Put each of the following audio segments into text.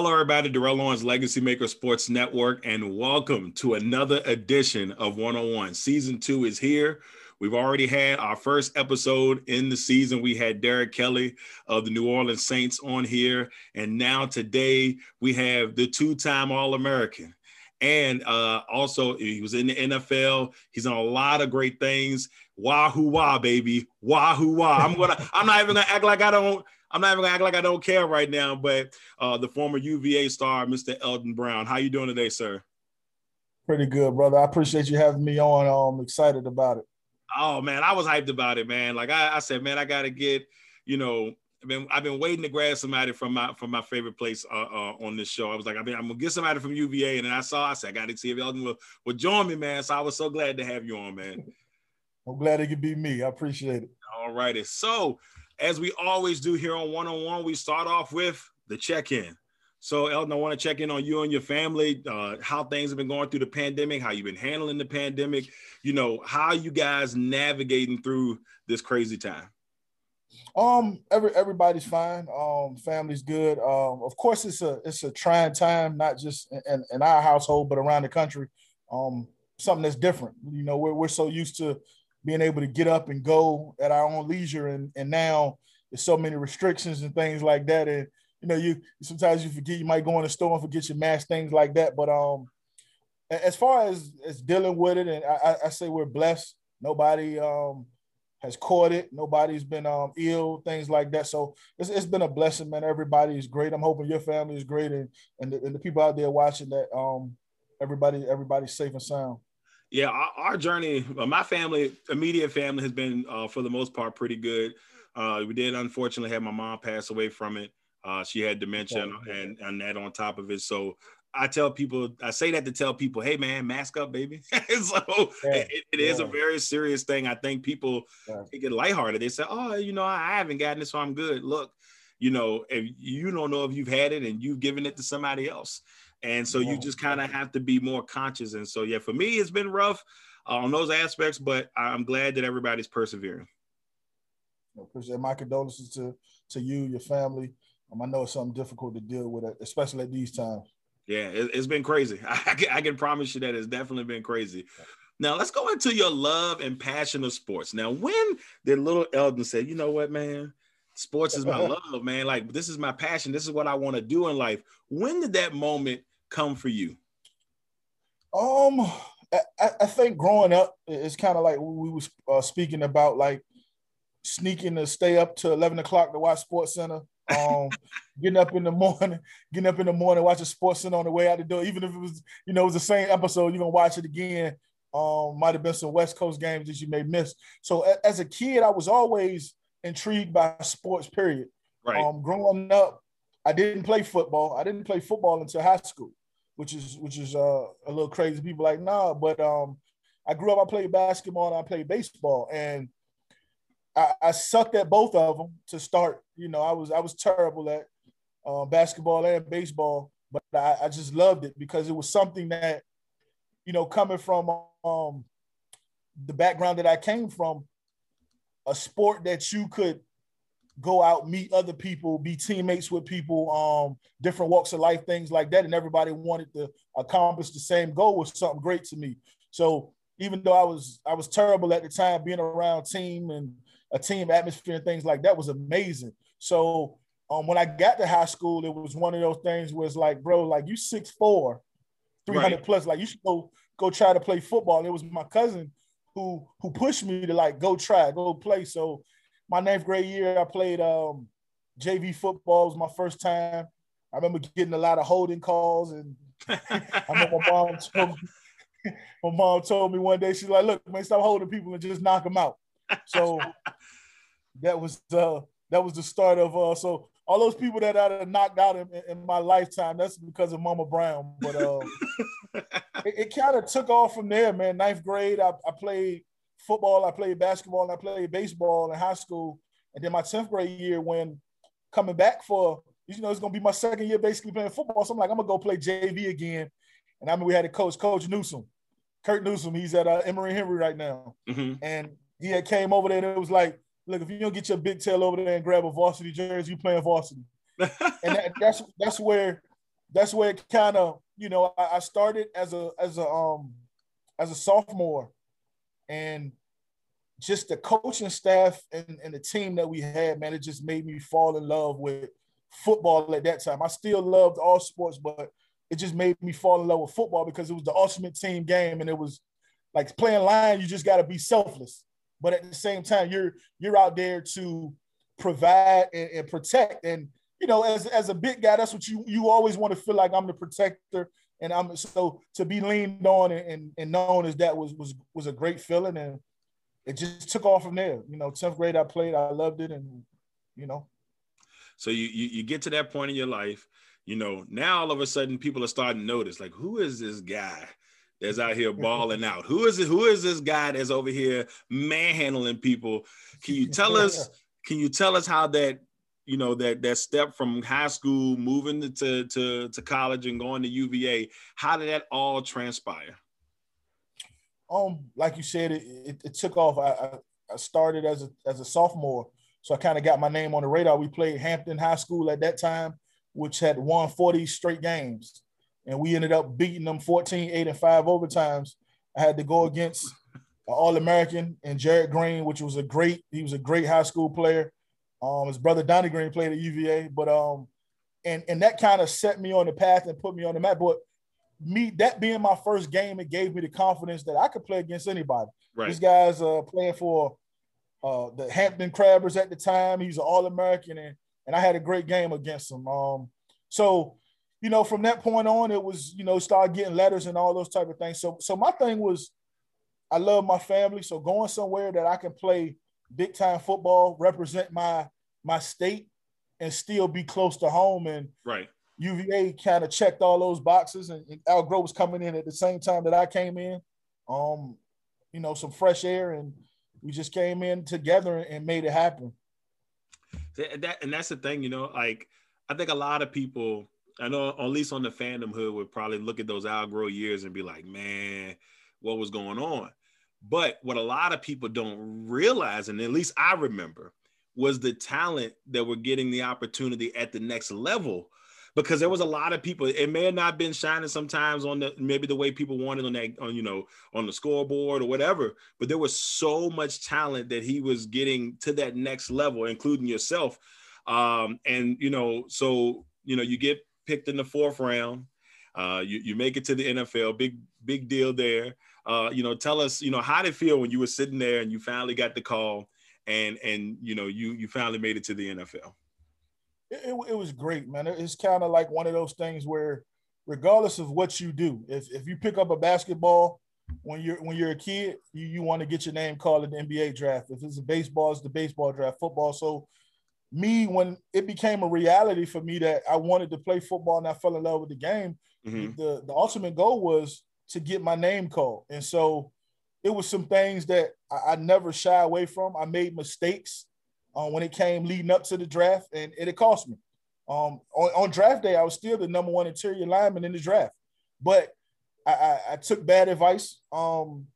Hello, everybody. Darrell Lawrence, Legacy Maker Sports Network, and welcome to another edition of One on One. Season two is here. We've already had our first episode in the season. We had Derek Kelly of the New Orleans Saints on here. And now today we have the two time All American. And uh, also, he was in the NFL. He's done a lot of great things. Wahoo wah, baby. Wahoo wah. I'm gonna, I'm not even gonna act like I don't I'm not even gonna act like I don't care right now, but uh, the former UVA star, Mr. Elton Brown. How you doing today, sir? Pretty good, brother. I appreciate you having me on. I'm excited about it. Oh man, I was hyped about it, man. Like I, I said, man, I gotta get, you know, I've been I've been waiting to grab somebody from my from my favorite place uh, uh, on this show. I was like, I mean, I'm gonna get somebody from UVA, and then I saw, I said, I got to see if Elton will, will join me, man. So I was so glad to have you on, man. I'm glad it could be me. I appreciate it. All righty. So as we always do here on One on One, we start off with the check in. So, Elton, I want to check in on you and your family, uh, how things have been going through the pandemic, how you've been handling the pandemic, you know, how you guys navigating through this crazy time. Um, every everybody's fine. Um, family's good. Um, of course, it's a it's a trying time, not just in, in our household, but around the country. Um, something that's different. You know, we're we're so used to being able to get up and go at our own leisure. And, and now there's so many restrictions and things like that. And, you know, you sometimes you forget, you might go in the store and forget your mask, things like that. But um, as far as, as dealing with it, and I, I say we're blessed. Nobody um, has caught it. Nobody's been um, ill, things like that. So it's, it's been a blessing, man. Everybody is great. I'm hoping your family is great, and and the, and the people out there watching that um, everybody everybody's safe and sound. Yeah, our, our journey, uh, my family, immediate family, has been uh, for the most part pretty good. Uh, we did unfortunately have my mom pass away from it. Uh, she had dementia and, and that on top of it. So I tell people, I say that to tell people, hey man, mask up, baby. so yeah, it, it yeah. is a very serious thing. I think people yeah. take it lighthearted. They say, oh, you know, I haven't gotten it, so I'm good. Look, you know, if you don't know if you've had it and you've given it to somebody else. And so you just kind of have to be more conscious. And so, yeah, for me, it's been rough uh, on those aspects, but I'm glad that everybody's persevering. I appreciate my condolences to, to you, your family. Um, I know it's something difficult to deal with, especially at these times. Yeah, it, has been crazy. I, can, I can promise you that it's definitely been crazy. Now let's go into your love and passion of sports. Now, when did little Elton say, "You know what, man? Sports is my love, man. Like this is my passion. This is what I want to do in life." When did that moment come for you? Um, I, I think growing up, it's kind of like we was uh, speaking about, like sneaking to stay up to eleven o'clock to watch Sports Center. Um, getting up in the morning, getting up in the morning, watching Sports Center on the way out the door, even if it was, you know, it was the same episode, you're gonna watch it again. Um, might have been some West Coast games that you may miss. So as a kid, I was always intrigued by sports. Period. Right. Um, growing up, I didn't play football. I didn't play football until high school which is which is uh, a little crazy. People like, nah, but um, I grew up. I played basketball and I played baseball, and I, I sucked at both of them to start. You know, I was I was terrible at uh, basketball and baseball, but I, I just loved it because it was something that, you know, coming from um, the background that I came from, a sport that you could go out, meet other people, be teammates with people, um, different walks of life, things like that. And everybody wanted to accomplish the same goal was something great to me. So even though I was I was terrible at the time, being around team and a team atmosphere and things like that was amazing. So um, when I got to high school, it was one of those things where it's like, bro, like you six four, 300 right. plus, like you should go go try to play football. It was my cousin who who pushed me to like go try, go play. So my ninth grade year, I played um, JV football. It was my first time. I remember getting a lot of holding calls, and I remember my mom told me, my mom told me one day she's like, "Look, man, stop holding people and just knock them out." So that was uh, that was the start of uh, so all those people that I knocked out in, in, my lifetime, that's because of Mama Brown. But uh, it, it kind of took off from there, man. Ninth grade, I, I, played football, I played basketball, and I played baseball in high school. And then my 10th grade year, when coming back for, you know, it's going to be my second year basically playing football. So I'm like, I'm going to go play JV again. And I mean, we had a coach, Coach Newsom, Kurt Newsom. He's at uh, Emory Henry right now. Mm-hmm. And he had came over there and it was like, look, if you don't get your big tail over there and grab a varsity jersey, you playing varsity. and that, that's that's where that's where it kind of you know I, I, started as a as a um as a sophomore, and just the coaching staff and, and the team that we had, man, it just made me fall in love with football at that time. I still loved all sports, but it just made me fall in love with football because it was the ultimate team game, and it was like playing line. You just got to be selfless but at the same time, you're you're out there to provide and, and, protect. And you know, as as a big guy, that's what you you always want to feel like I'm the protector. And I'm so to be leaned on and, and known as that was was was a great feeling. And it just took off from there. You know, 10th grade I played, I loved it, and you know. So you you, you get to that point in your life, you know, now all of a sudden people are starting to notice, like, who is this guy? that's out here balling out? Who is it? Who is this guy that's over here manhandling people? Can you tell us? Can you tell us how that you know that that step from high school moving to to to college and going to UVA? How did that all transpire? Um, like you said, it, it, it took off. I, I started as a as a sophomore, so I kind of got my name on the radar. We played Hampton High School at that time, which had won 40 straight games and we ended up beating them 14, 8, and 5 overtimes. I had to go against an All-American and Jared Green, which was a great, he was a great high school player. Um, his brother Donnie Green played at UVA, but um, and and that kind of set me on the path and put me on the map. But me, that being my first game, it gave me the confidence that I could play against anybody. Right. These guys uh playing for uh the Hampton Crabbers at the time. He's an All-American and and I had a great game against him. Um, so you know, from that point on, it was, you know, start getting letters and all those type of things. So, so my thing was, I love my family. So going somewhere that I can play big time football, represent my my state, and still be close to home. And right, UVA kind of checked all those boxes, and, and Al Groh was coming in at the same time that I came in. Um, you know, some fresh air, and we just came in together and made it happen. That and that's the thing, you know, like I think a lot of people I know at least on the fandom hood would probably look at those Al Groh years and be like, man, what was going on? But what a lot of people don't realize, and at least I remember, was the talent that were getting the opportunity at the next level. Because there was a lot of people, it may have not been shining sometimes on the maybe the way people wanted on that, on you know, on the scoreboard or whatever. But there was so much talent that he was getting to that next level, including yourself. Um, and you know, so you know, you get picked in the fourth round. Uh, you, you make it to the NFL, big big deal there. Uh, you know, tell us, you know, how did it feel when you were sitting there and you finally got the call, and and you know you you finally made it to the NFL. It, it, it was great, man. It's kind of like one of those things where, regardless of what you do, if if you pick up a basketball when you're when you're a kid, you, you want to get your name called in the NBA draft. If it's a baseball, it's the baseball draft. Football, so me when it became a reality for me that I wanted to play football and I fell in love with the game, mm-hmm. the, the ultimate goal was to get my name called. And so it was some things that I, I never shy away from. I made mistakes uh, when it came leading up to the draft, and it, it cost me. Um, on, on, draft day, I was still the number one interior lineman in the draft, but I, I, I took bad advice. Um,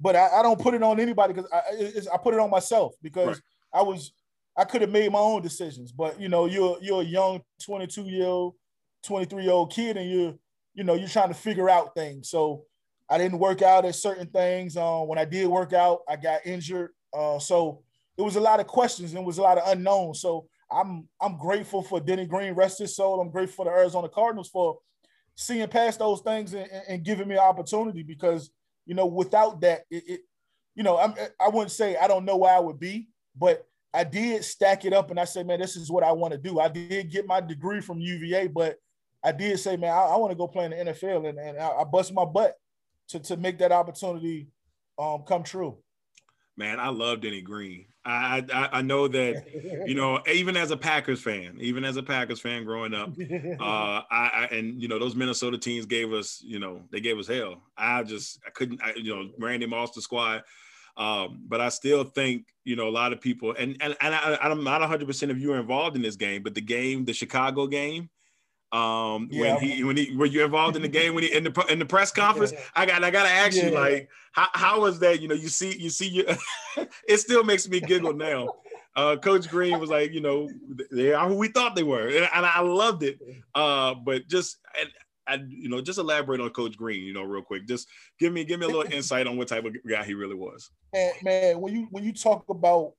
but I, I, don't put it on anybody because I, I put it on myself because right. I was I could have made my own decisions, but you know, you're you're a young 22 year old, 23 year old kid, and you're you know you're trying to figure out things. So I didn't work out at certain things. Uh, when I did work out, I got injured. Uh, so it was a lot of questions and it was a lot of unknowns. So I'm I'm grateful for Denny Green, rest his soul. I'm grateful for the Arizona Cardinals for seeing past those things and, and giving me an opportunity because you know without that it, it you know, I'm, I wouldn't say I don't know where I would be, but I did stack it up and I said, man, this is what I want to do. I did get my degree from UVA, but I did say, man, I, I want to go play in the NFL, and, and I, I bust my butt to to make that opportunity um, come true. Man, I love Denny Green. I, I, I know that you know even as a Packers fan, even as a Packers fan growing up, uh, I, I, and you know those Minnesota teams gave us you know they gave us hell. I just I couldn't I, you know Randy Moss the squad, um, but I still think you know a lot of people and and, and I, I'm not 100 percent if you are involved in this game, but the game, the Chicago game, um yeah. when he when he were you involved in the game when he in the in the press conference? Yeah. i got i gotta ask yeah. you like how, how was that? You know you see you see you it still makes me giggle now. Uh coach green was like you know they are who we thought they were and, and i loved it. Uh but just and, and you know just elaborate on coach green you know real quick. Just give me give me a little insight on what type of guy he really was. Man, man when you when you talk about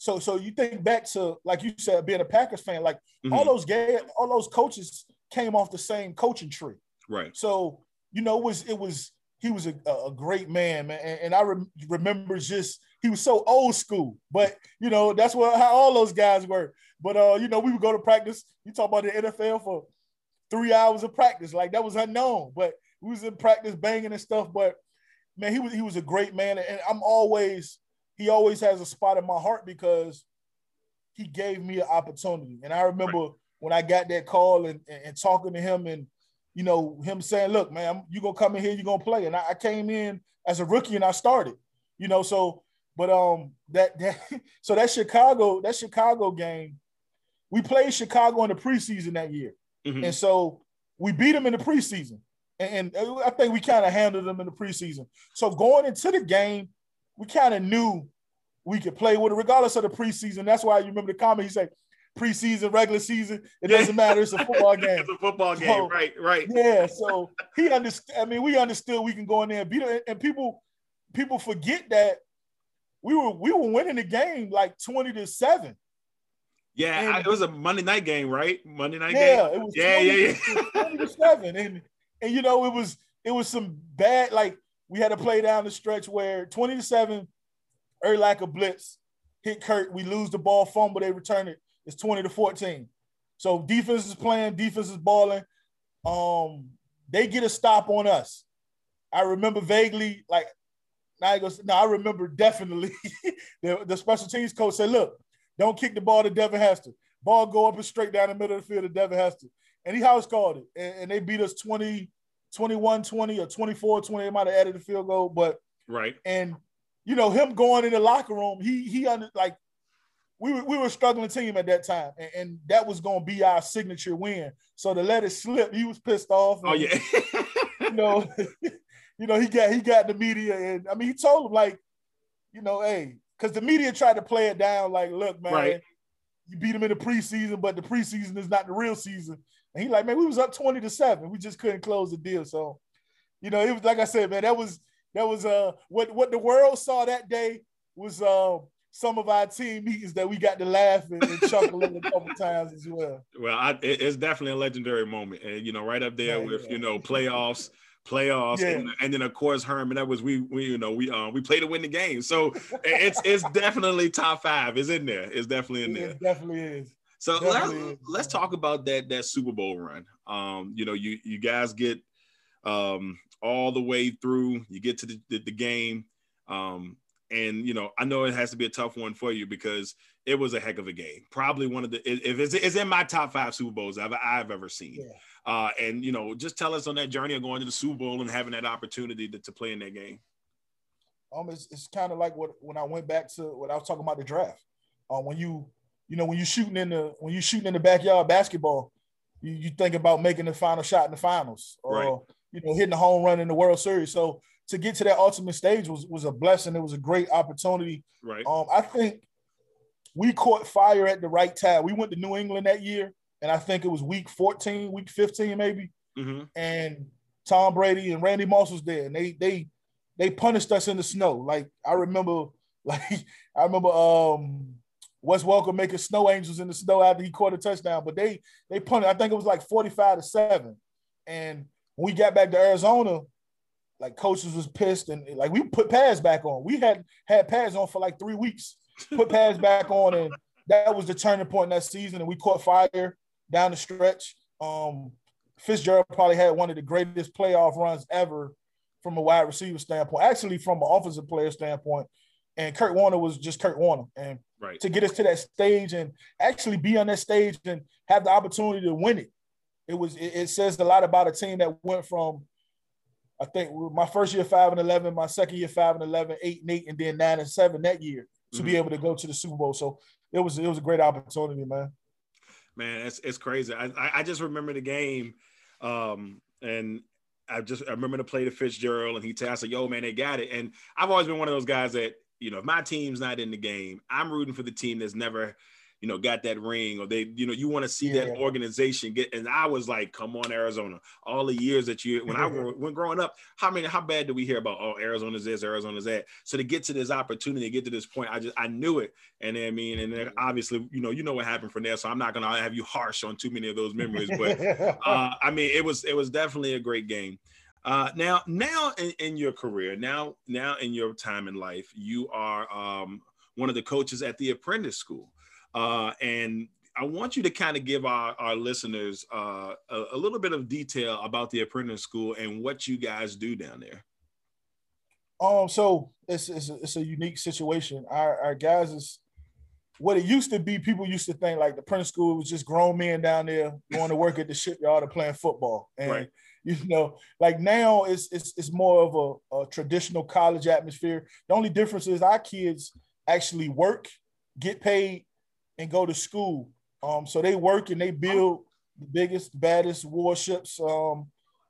so so you think back to like you said, being a Packers fan, like mm-hmm. all those gay, all those coaches came off the same coaching tree. Right. So you know, it was it was he was a, a great man, man, and, and I re- remember just he was so old school, but you know that's what how all those guys were. But uh, you know, we would go to practice. You talk about the NFL for three hours of practice, like that was unknown. But we was in practice banging and stuff. But man, he was he was a great man, and I'm always he always has a spot in my heart because he gave me an opportunity. And I remember right. when I got that call and, and, and, talking to him and, you know, him saying, look, man, you're going to come in here, you're going to play. And I, I, came in as a rookie and I started, you know, so, but um, that, that, so that Chicago, that Chicago game, we played Chicago in the preseason that year. Mm-hmm. And so we beat them in the preseason. And, and I think we kind of handled them in the preseason. So going into the game, we kind of knew we could play with it, regardless of the preseason. That's why you remember the comment he said, preseason, regular season, it doesn't matter. It's a football game. it's a football game, so, right? Right. Yeah. So he understood. I mean, we understood we can go in there and beat it. And people, people forget that we were we were winning the game like twenty to seven. Yeah, and, I, it was a Monday night game, right? Monday night yeah, game. It was yeah, 20, yeah, yeah. Twenty to seven, and and you know it was it was some bad like we had to play down the stretch where 20 to 7, like a blitz, hit Kurt. We lose the ball, fumble, they return it. It's 20 to 14. So defense is playing, defense is balling. Um, they get a stop on us. I remember vaguely, like, now goes, no, I remember definitely the, the special teams coach said, look, don't kick the ball to Devin Hester. Ball go up and straight down the middle of the field to Devin Hester. And he house called it. And, and they beat us 20, 21 20 or 24 20. They might have added a field goal, but right. And you know, him going in the locker room, he he under like we were, we were a struggling team at that time, and, and that was going to be our signature win. So to let it slip, he was pissed off. Oh, and, oh yeah, you know, you know he got he got the media, and I mean he told him like, you know, hey, because the media tried to play it down like, look, man, right. you beat him in the preseason, but the preseason is not the real season. And he like, man, we was up 20 to 7. We just couldn't close the deal. So, you know, it was like I said, man, that was that was uh what what the world saw that day was uh some of our team meetings that we got to laugh and, and chuckle a couple times as well. Well, I, it's definitely a legendary moment, and you know, right up there yeah, with yeah. you know playoffs, playoffs, yeah. and, and, then of course Herman. That was we we you know we uh, we played to win the game, so it's it's definitely top five. It's in there. It's definitely in there. It definitely is. So let's, let's talk about that that Super Bowl run. Um, you know, you you guys get um, all the way through. You get to the, the, the game, um, and you know, I know it has to be a tough one for you because it was a heck of a game. Probably one of the if it's, it's in my top five Super Bowls I've I've ever seen. Yeah. Uh, and you know, just tell us on that journey of going to the Super Bowl and having that opportunity to, to play in that game. Um, it's, it's kind of like what when I went back to what I was talking about the draft. Uh, when you you know, when you're shooting in the when you're shooting in the backyard basketball, you, you think about making the final shot in the finals or right. you know hitting the home run in the World Series. So to get to that ultimate stage was was a blessing. It was a great opportunity. Right. Um, I think we caught fire at the right time. We went to New England that year, and I think it was week 14, week 15, maybe. Mm-hmm. And Tom Brady and Randy Moss was there, and they they they punished us in the snow. Like I remember, like I remember um Wes Welker making snow angels in the snow after he caught a touchdown. But they they punted, I think it was like 45 to 7. And when we got back to Arizona, like coaches was pissed and like we put pads back on. We had had pads on for like three weeks. Put pads back on, and that was the turning point in that season. And we caught fire down the stretch. Um, Fitzgerald probably had one of the greatest playoff runs ever from a wide receiver standpoint. Actually, from an offensive player standpoint, and Kurt Warner was just Kurt Warner. And right. to get us to that stage and actually be on that stage and have the opportunity to win it, it was it, it says a lot about a team that went from I think my first year five and eleven, my second year five and 11, eight and eight, and then nine and seven that year to mm-hmm. be able to go to the Super Bowl. So it was it was a great opportunity, man. Man, it's it's crazy. I I just remember the game, um, and I just I remember the play the Fitzgerald, and he tells us, "Yo, man, they got it." And I've always been one of those guys that you know, if my team's not in the game, I'm rooting for the team that's never you know, got that ring or they, you know, you want to see yeah. that organization get. And I was like, come on, Arizona. All the years that you, when I when growing up, how many, how bad do we hear about? Oh, Arizona's this, Arizona's that. So to get to this opportunity, to get to this point, I just I knew it. And I mean, and then obviously, you know, you know what happened from there. So I'm not gonna have you harsh on too many of those memories, but uh, I mean, it was it was definitely a great game. Uh, now, now in, in, your career, now, now in your time in life, you are um, one of the coaches at the Apprentice School. Uh, and I want you to kind of give our, our listeners uh, a, a, little bit of detail about the apprentice school and what you guys do down there. Um, so it's it's a, it's a unique situation. Our, our guys is what it used to be. People used to think like the apprentice school was just grown men down there going to work at the shipyard or playing football, and right. you know, like now it's it's it's more of a, a traditional college atmosphere. The only difference is our kids actually work, get paid, and go to school. Um, so they work and they build the biggest, baddest warships, um,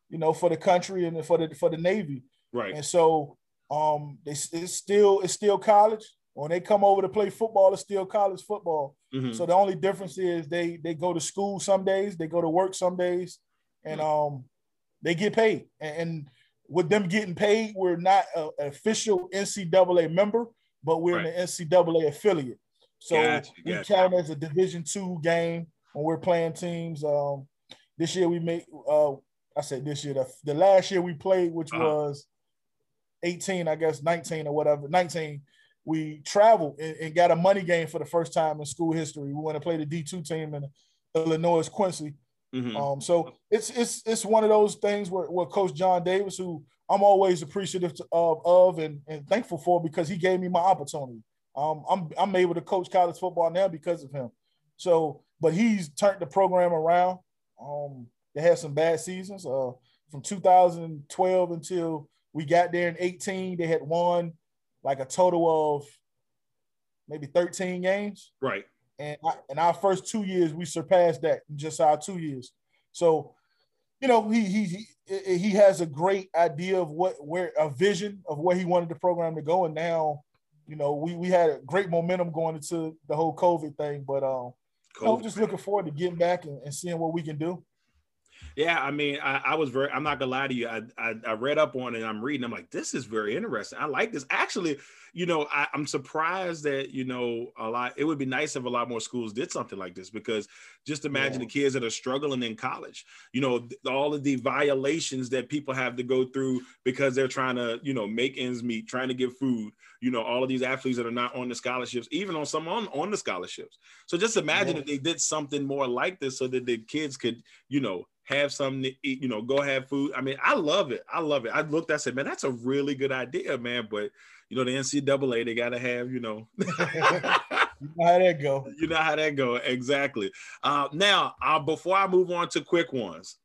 you know, for the country and for the for the Navy. Right. And so um, they, it's still it's still college. When they come over to play football, it's still college football. Mm-hmm. So the only difference is they they go to school some days, they go to work some days, and mm-hmm. um, they get paid. And, and, with them getting paid, we're not an official NCAA member, but we're right. an NCAA affiliate. So gotcha, we gotcha. count as a Division two game when we're playing teams. Um, this year we made. Uh, I said this year. The, the last year we played, which uh-huh. was 18, I guess 19 or whatever. 19. We traveled and, and, got a money game for the first time in school history. We went to play the D2 team in Illinois Quincy. Mm-hmm. Um, so it's it's it's one of those things where, where Coach John Davis, who I'm always appreciative of, of and, and thankful for because he gave me my opportunity. Um, I'm I'm able to coach college football now because of him. So, but he's turned the program around. Um, they had some bad seasons. Uh, from 2012 until we got there in 18, they had won like a total of maybe 13 games. Right. And in our first two years, we surpassed that in just our two years. So, you know, he he he he has a great idea of what where a vision of where he wanted the program to go, and now you know, we we had a great momentum going into the whole COVID thing, but um, COVID. I'm just looking forward to getting back and, and seeing what we can do. Yeah, I mean, I, I, was very. I'm not gonna lie to you. I, I, I read up on it. I'm reading. I'm like, this is very interesting. I like this. Actually, you know, I, am surprised that you know a lot. It would be nice if a lot more schools did something like this because just imagine yeah. the kids that are struggling in college. You know, all of the violations that people have to go through because they're trying to, you know, make ends meet, trying to get food. You know, all of these athletes that are not on the scholarships, even on some on, on the scholarships. So just imagine yeah. if they did something more like this so that the kids could, you know, have something to eat, you know, go have food. I mean, I love it. I love it. I looked, I said, man, that's a really good idea, man. But you know, the NCAA, they gotta have, you know. you know how that go. You know how that go. Exactly. Uh, now, uh, before I move on to quick ones,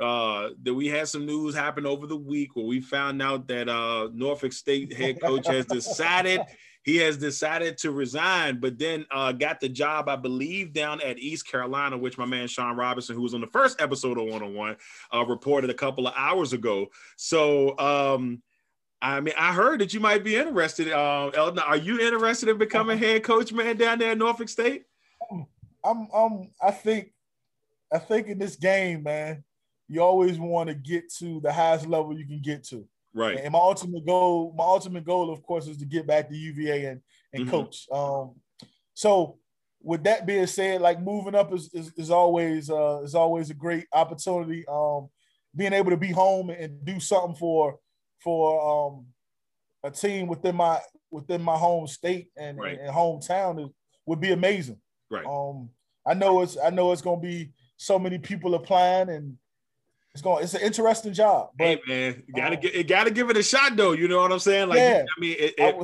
uh, that we had some news happen over the week where we found out that uh, Norfolk State head coach has decided he has decided to resign, but then uh, got the job, I believe, down at East Carolina, which my man Sean Robinson, who was on the first episode of One on One, uh, reported a couple of hours ago. So, um, I mean, I heard that you might be interested. Uh, Elton, are you interested in becoming head coach, man, down there at Norfolk State? I'm, I'm, I think, I think in this game, man, you always want to get to the highest level you can get to. Right. And my ultimate goal, my ultimate goal, of course, is to get back to UVA and, and mm-hmm. coach. Um, so with that being said, like moving up is, is, is always uh, is always a great opportunity. Um, being able to be home and do something for for um, a team within my within my home state and, right. and, hometown would be amazing. Right. Um, I know it's I know it's gonna be so many people applying and it's going it's an interesting job. But, hey man, gotta um, get it gotta give it a shot though. You know what I'm saying? Like yeah, I mean it, it,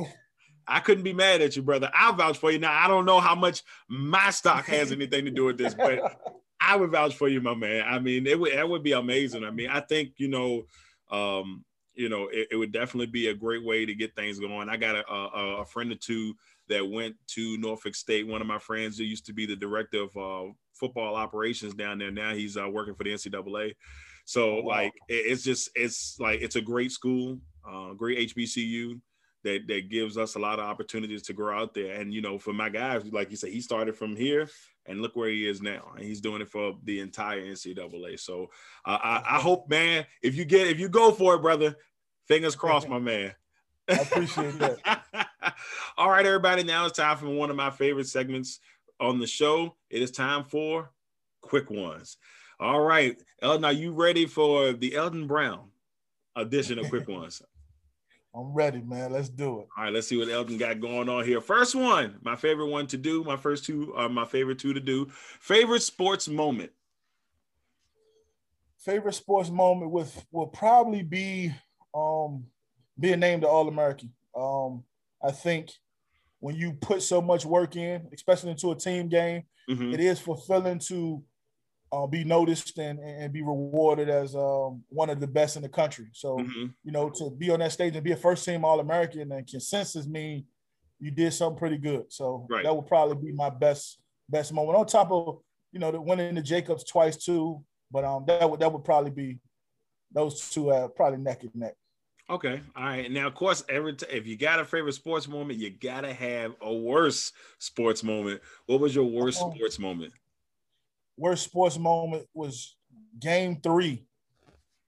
I, I, couldn't be mad at you, brother. I'll vouch for you. Now I don't know how much my stock has anything to do with this, but I would vouch for you, my man. I mean, it would that would be amazing. I mean, I think you know, um, you know, it, it would definitely be a great way to get things going. I got a, a, a friend or two that went to Norfolk State. One of my friends who used to be the director of uh, football operations down there. Now he's uh, working for the NCAA. So wow. like it, it's just it's like it's a great school, uh, great HBCU that that gives us a lot of opportunities to grow out there. And you know, for my guys, like you said, he started from here and look where he is now. And he's doing it for the entire NCAA. So uh, I, I hope, man, if you get if you go for it, brother, fingers crossed, my man. I appreciate that. All right, everybody. Now it's time for one of my favorite segments on the show. It is time for quick ones. All right, Elton, are you ready for the Elton Brown edition of quick ones? I'm ready, man. Let's do it. All right, let's see what Elton got going on here. First one, my favorite one to do. My first two are my favorite two to do. Favorite sports moment. Favorite sports moment with will probably be um being named the All American. Um, I think when you put so much work in, especially into a team game, mm-hmm. it is fulfilling to uh, be noticed and, and be rewarded as um, one of the best in the country. So, mm-hmm. you know, to be on that stage and be a first team All American and consensus mean you did something pretty good. So right. that would probably be my best best moment. On top of you know the winning the Jacobs twice too, but um that would that would probably be those two uh, probably neck and neck. Okay. All right. Now, of course, every t- if you got a favorite sports moment, you gotta have a worse sports moment. What was your worst um, sports moment? Worst sports moment was game three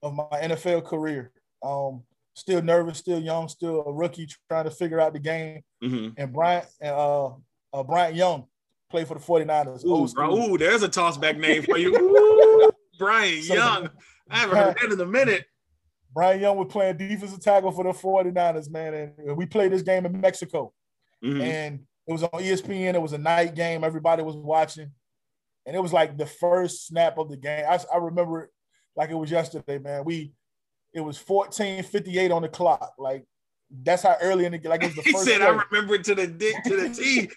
of my NFL career. Um, still nervous, still young, still a rookie trying to figure out the game. Mm-hmm. And Bryant uh, uh, Bryant Young played for the 49ers. Ooh, bro, ooh there's a toss back name for you. Ooh, Bryant so, Young. I haven't heard that in a minute. Bryant Young was playing defensive tackle for the 49ers, man. And we played this game in Mexico. Mm-hmm. And it was on ESPN. It was a night game. Everybody was watching and it was like the first snap of the game. I, I remember it like it was yesterday, man. We it was 14:58 on the clock. Like that's how early in the game. like it was the he first. He said, play. "I remember it to the dick to the T."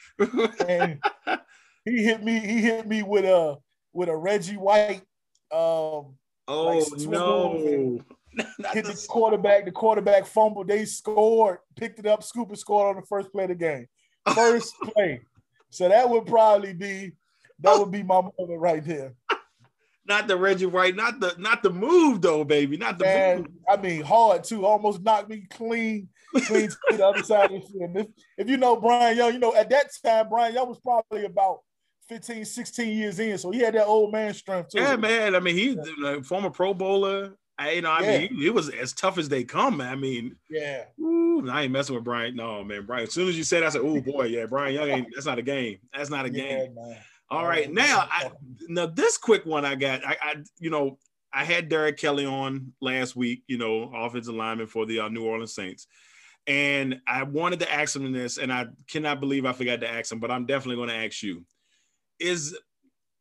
and he hit me. He hit me with a with a Reggie White. Um, oh like no! hit the quarterback. The quarterback fumbled. They scored. Picked it up. Scooper scored on the first play of the game. First play. So that would probably be that would be my moment right there. not the Reggie White, not the not the move though, baby, not the Man, move. I mean, hard too. Almost knocked me clean, clean to the other side of the. If, if you know Bryant Young, you know at that time Bryant Young was probably about 15, 16 years in, so he had that old man strength too. Yeah, man. I mean, he's a former Pro Bowler. I, you know, I yeah. mean, he, he, was as tough as they come. Man. I mean, yeah. Ooh, I ain't messing with Brian. No, man, Brian. As soon as you said, I said, "Oh boy, yeah, Bryant Young ain't. That's not a game. That's not a yeah, game." Man. All right, now I, now this quick one I got, I, I you know I had Derek Kelly on last week, you know, offensive lineman for the uh, New Orleans Saints, and I wanted to ask him this, and I cannot believe I forgot to ask him, but I'm definitely going to ask you: Is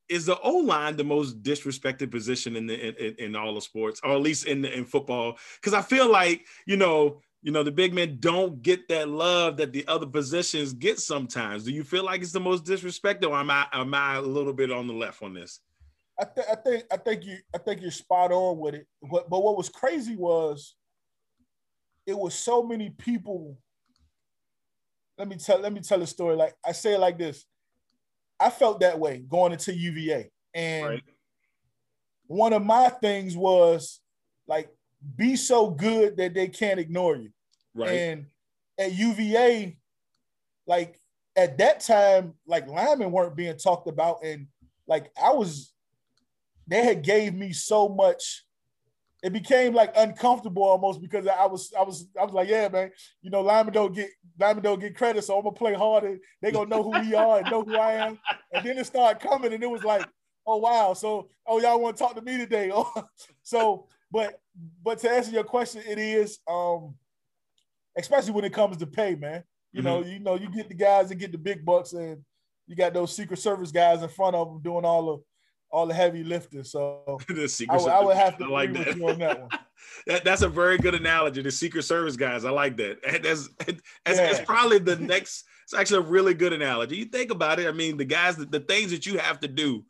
is the O line the most disrespected position in the in, in all the sports, or at least in in football? Because I feel like you know you know, the big men don't get that love that the other positions get sometimes. Do you feel like it's the most disrespected, or am I am I a little bit on the left on this? I, th- I think I think you I think you're spot on with it. But but what was crazy was it was so many people. Let me tell let me tell a story. Like I say it like this. I felt that way going into UVA. And right. one of my things was like be so good that they can't ignore you. Right. And at UVA, like at that time, like linemen weren't being talked about, and like I was, they had gave me so much. It became like uncomfortable almost because I was, I was, I was like, yeah, man, you know, linemen don't get linemen don't get credit, so I'm gonna play harder. They gonna know who we are and know who I am. And then it started coming, and it was like, oh wow, so oh y'all want to talk to me today? so but but to answer your question, it is um, especially when it comes to pay, man. You mm-hmm. know, you know, you get the guys that get the big bucks, and you got those Secret Service guys in front of them doing all the all the heavy lifting. So the Secret I, I, would have to I like that. on that one. that, that's a very good analogy. The Secret Service guys, I like that. That's, that's, yeah. that's probably the next. It's actually a really good analogy. You think about it. I mean, the guys, the, the things that you have to do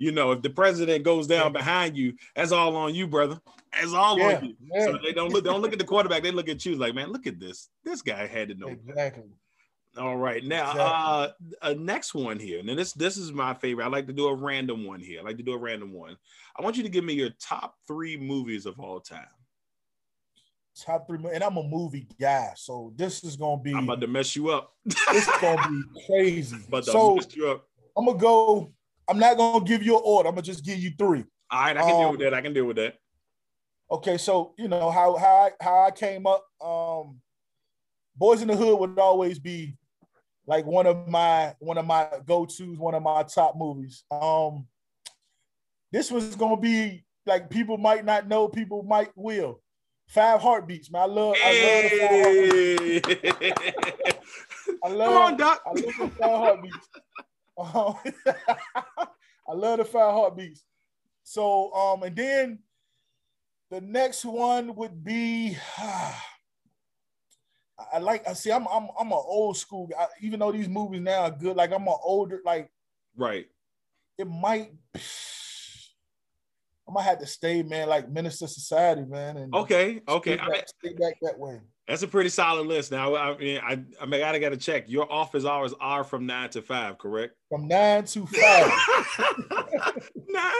you know, if the president goes down behind you, that's all on you, brother. That's all yeah, on you. Yeah. So they don't look, they don't look at the quarterback. They look at you like, man, look at this. This guy had to know. Exactly. All right, now exactly. uh, next one here. Now this this is my favorite. I like to do a random one here. I like to do a random one. I want you to give me your top three movies of all time. Top three, and I'm a movie guy, so this is gonna be. I'm about to mess you up. this is gonna be crazy. But so I'm gonna go I'm not gonna give you an order. I'm gonna just give you three. All right, I can um, deal with that. I can deal with that. Okay, so you know how how I, how I came up. Um, Boyz n the Hood would always be like one of my one of my go tos, one of my top movies. Um, this was gonna be like people might not know, people might will. Five heartbeats, man. I love, hey. I love the five heartbeats. I love, Come on, Doc. I love the five heartbeats. Um, I love the five heartbeats. So, um, and then the next one would be. I like. I see. I'm. I'm. I'm an old school. guy. even though these movies now are good, like I'm an older. Like, right. It might. I might have to stay, man. Like Menace II Society, man. And okay. Okay. Stay back, stay back that way. That's a pretty solid list. Now, I mean, I, I mean, I gotta check. Your office hours are from nine to five, correct? From nine to five. nine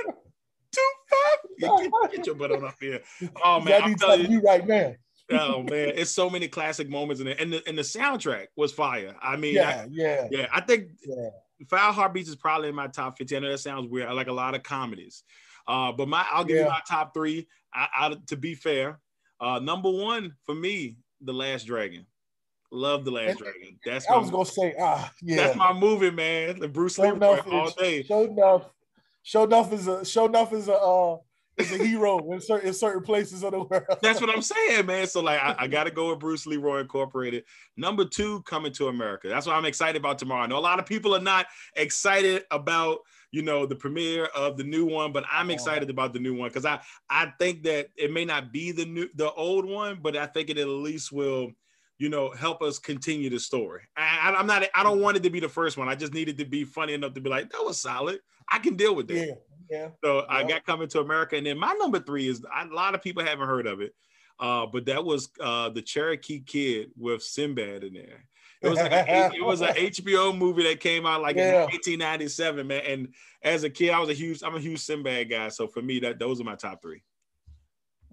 to five. Get, get, your butt on up here. Oh man, I'm telling you, you right now. oh man, it's so many classic moments in it, and the and the soundtrack was fire. I mean, yeah, I, yeah, yeah. I think yeah. Five Heartbeats is probably in my top fifteen. I know that sounds weird. I like a lot of comedies, uh, but my I'll give yeah. you my top three. I, I, to be fair, uh, number one for me the Last Dragon. Love The Last Dragon. That's I was gonna say, ah, yeah. That's my movie, man. The Bruce Lee all day. Sho'nuff. Show enough is a Sho'nuff is a uh, is a hero in certain in certain places of the world. That's what I'm saying, man. So like, I, I got to go with Bruce Leroy Incorporated. Number two, coming to America. That's what I'm excited about tomorrow. I know a lot of people are not excited about you know the premiere of the new one, but I'm excited about the new one because I I think that it may not be the new the old one, but I think it at least will you know, help us continue the story. I, am not, I don't want it to be the first one. I just needed to be funny enough to be like, that was solid. I can deal with that. Yeah. Yeah. So yeah. I got coming to America, and then my number three is a lot of people haven't heard of it, uh, but that was uh, the Cherokee Kid with Sinbad in there. It was like a, it was an HBO movie that came out like yeah. in 1897, man. And as a kid, I was a huge I'm a huge Sinbad guy. So for me, that those are my top three.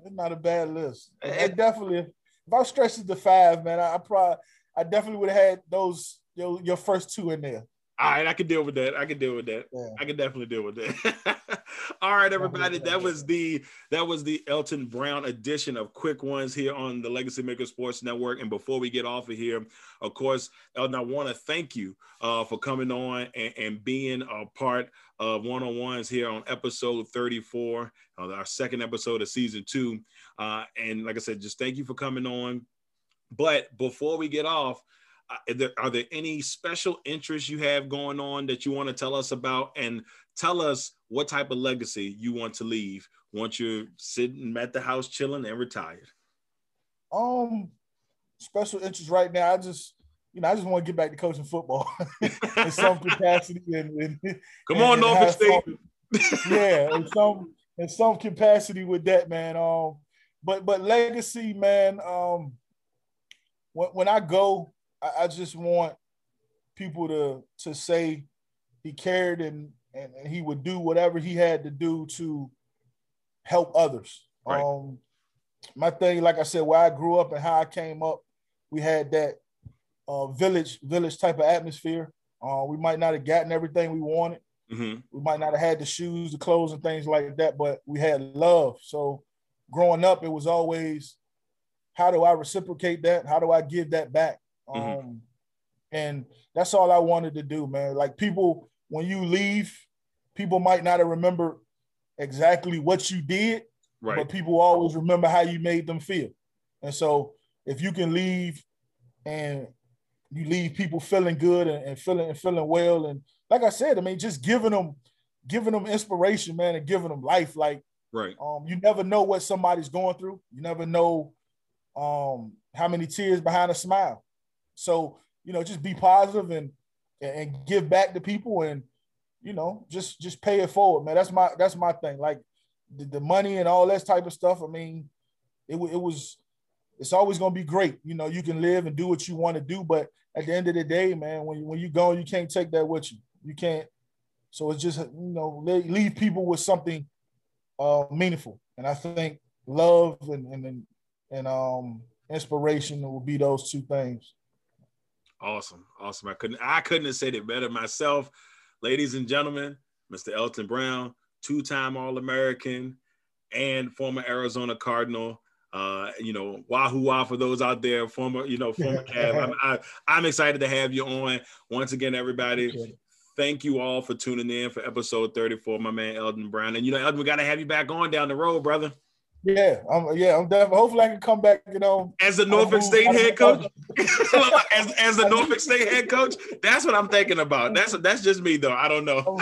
It's not a bad list. Eh, it definitely, if I stretched it to five, man, I, I probably I definitely would have had those your, your first two in there. All right, I can deal with that. I can deal with that. Yeah. I can definitely deal with that. All right, everybody. That was the that was the Elton Brown edition of Quick Ones here on the Legacy Maker Sports Network. And before we get off of here, of course, Elton, I want to thank you uh, for coming on and, and, being a part of one on ones here on episode 34, uh, our second episode of season two. Uh, and like I said, just thank you for coming on. But before we get off, are there, are there any special interests you have going on that you want to tell us about? And tell us what type of legacy you want to leave once you're sitting at the house chilling and retired. Um special interest right now i just you know i just want to get back to coaching football in some capacity and, and come on Norfolk State. Yeah in some in some capacity with that man. Um but but legacy man um when, when i go I, I just want people to to say he cared and, and, and he would do whatever he had to do to help others. Right. Um, my thing, like I said, where I grew up and how I came up, we had that uh, village village type of atmosphere. Uh, we might not have gotten everything we wanted. Mm-hmm. We might not have had the shoes, the clothes, and things like that, but we had love. So growing up, it was always, how do I reciprocate that? How do I give that back? Mm-hmm. Um, mm-hmm. and that's all I wanted to do, man. Like people, when you leave, people might not have remembered exactly what you did, Right. But people always remember how you made them feel. And so if you can leave and you leave people feeling good and, and feeling and feeling well, and like I said, I mean, just giving them giving them inspiration, man, and giving them life. Like, right. Um, you never know what somebody's going through. You never know um how many tears behind a smile. So, you know, just be positive and and give back to people and you know, just just pay it forward, man. That's my that's my thing. Like the, the money and all that type of stuff. I mean, it, it was it's always gonna be great. You know, you can live and do what you want to do, but at the end of the day, man, when when you go, you can't take that with you. You can't. So it's just you know leave people with something uh, meaningful, and I think love and and and um inspiration will be those two things. Awesome, awesome. I couldn't I couldn't have said it better myself, ladies and gentlemen. Mr. Elton Brown, two-time All-American and former Arizona Cardinal. Uh, you know, Wahoo Wah for those out there, former, you know, former Cav. I'm, I, am i am excited to have you on. Once again, everybody, thank you all for tuning in for episode 34, my man Elton Brown. And you know, Elton, we gotta have you back on down the road, brother. Yeah, I'm yeah, I'm definitely hopefully I can come back, you know. As the Norfolk State head coach. as, as the Norfolk State head coach, that's what I'm thinking about. That's that's just me though. I don't know.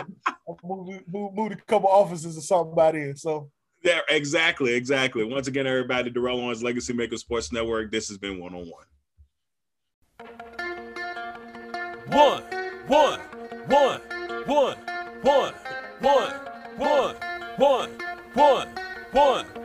move, move, move a couple offices or something by then. So yeah, exactly, exactly. Once again, everybody, Darrell Owens Legacy Maker Sports Network. This has been one on one. One, one, one, one, one, one, one, one, one, one,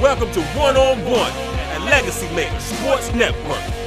Welcome to one-on-one at Legacy Maker Sports Network.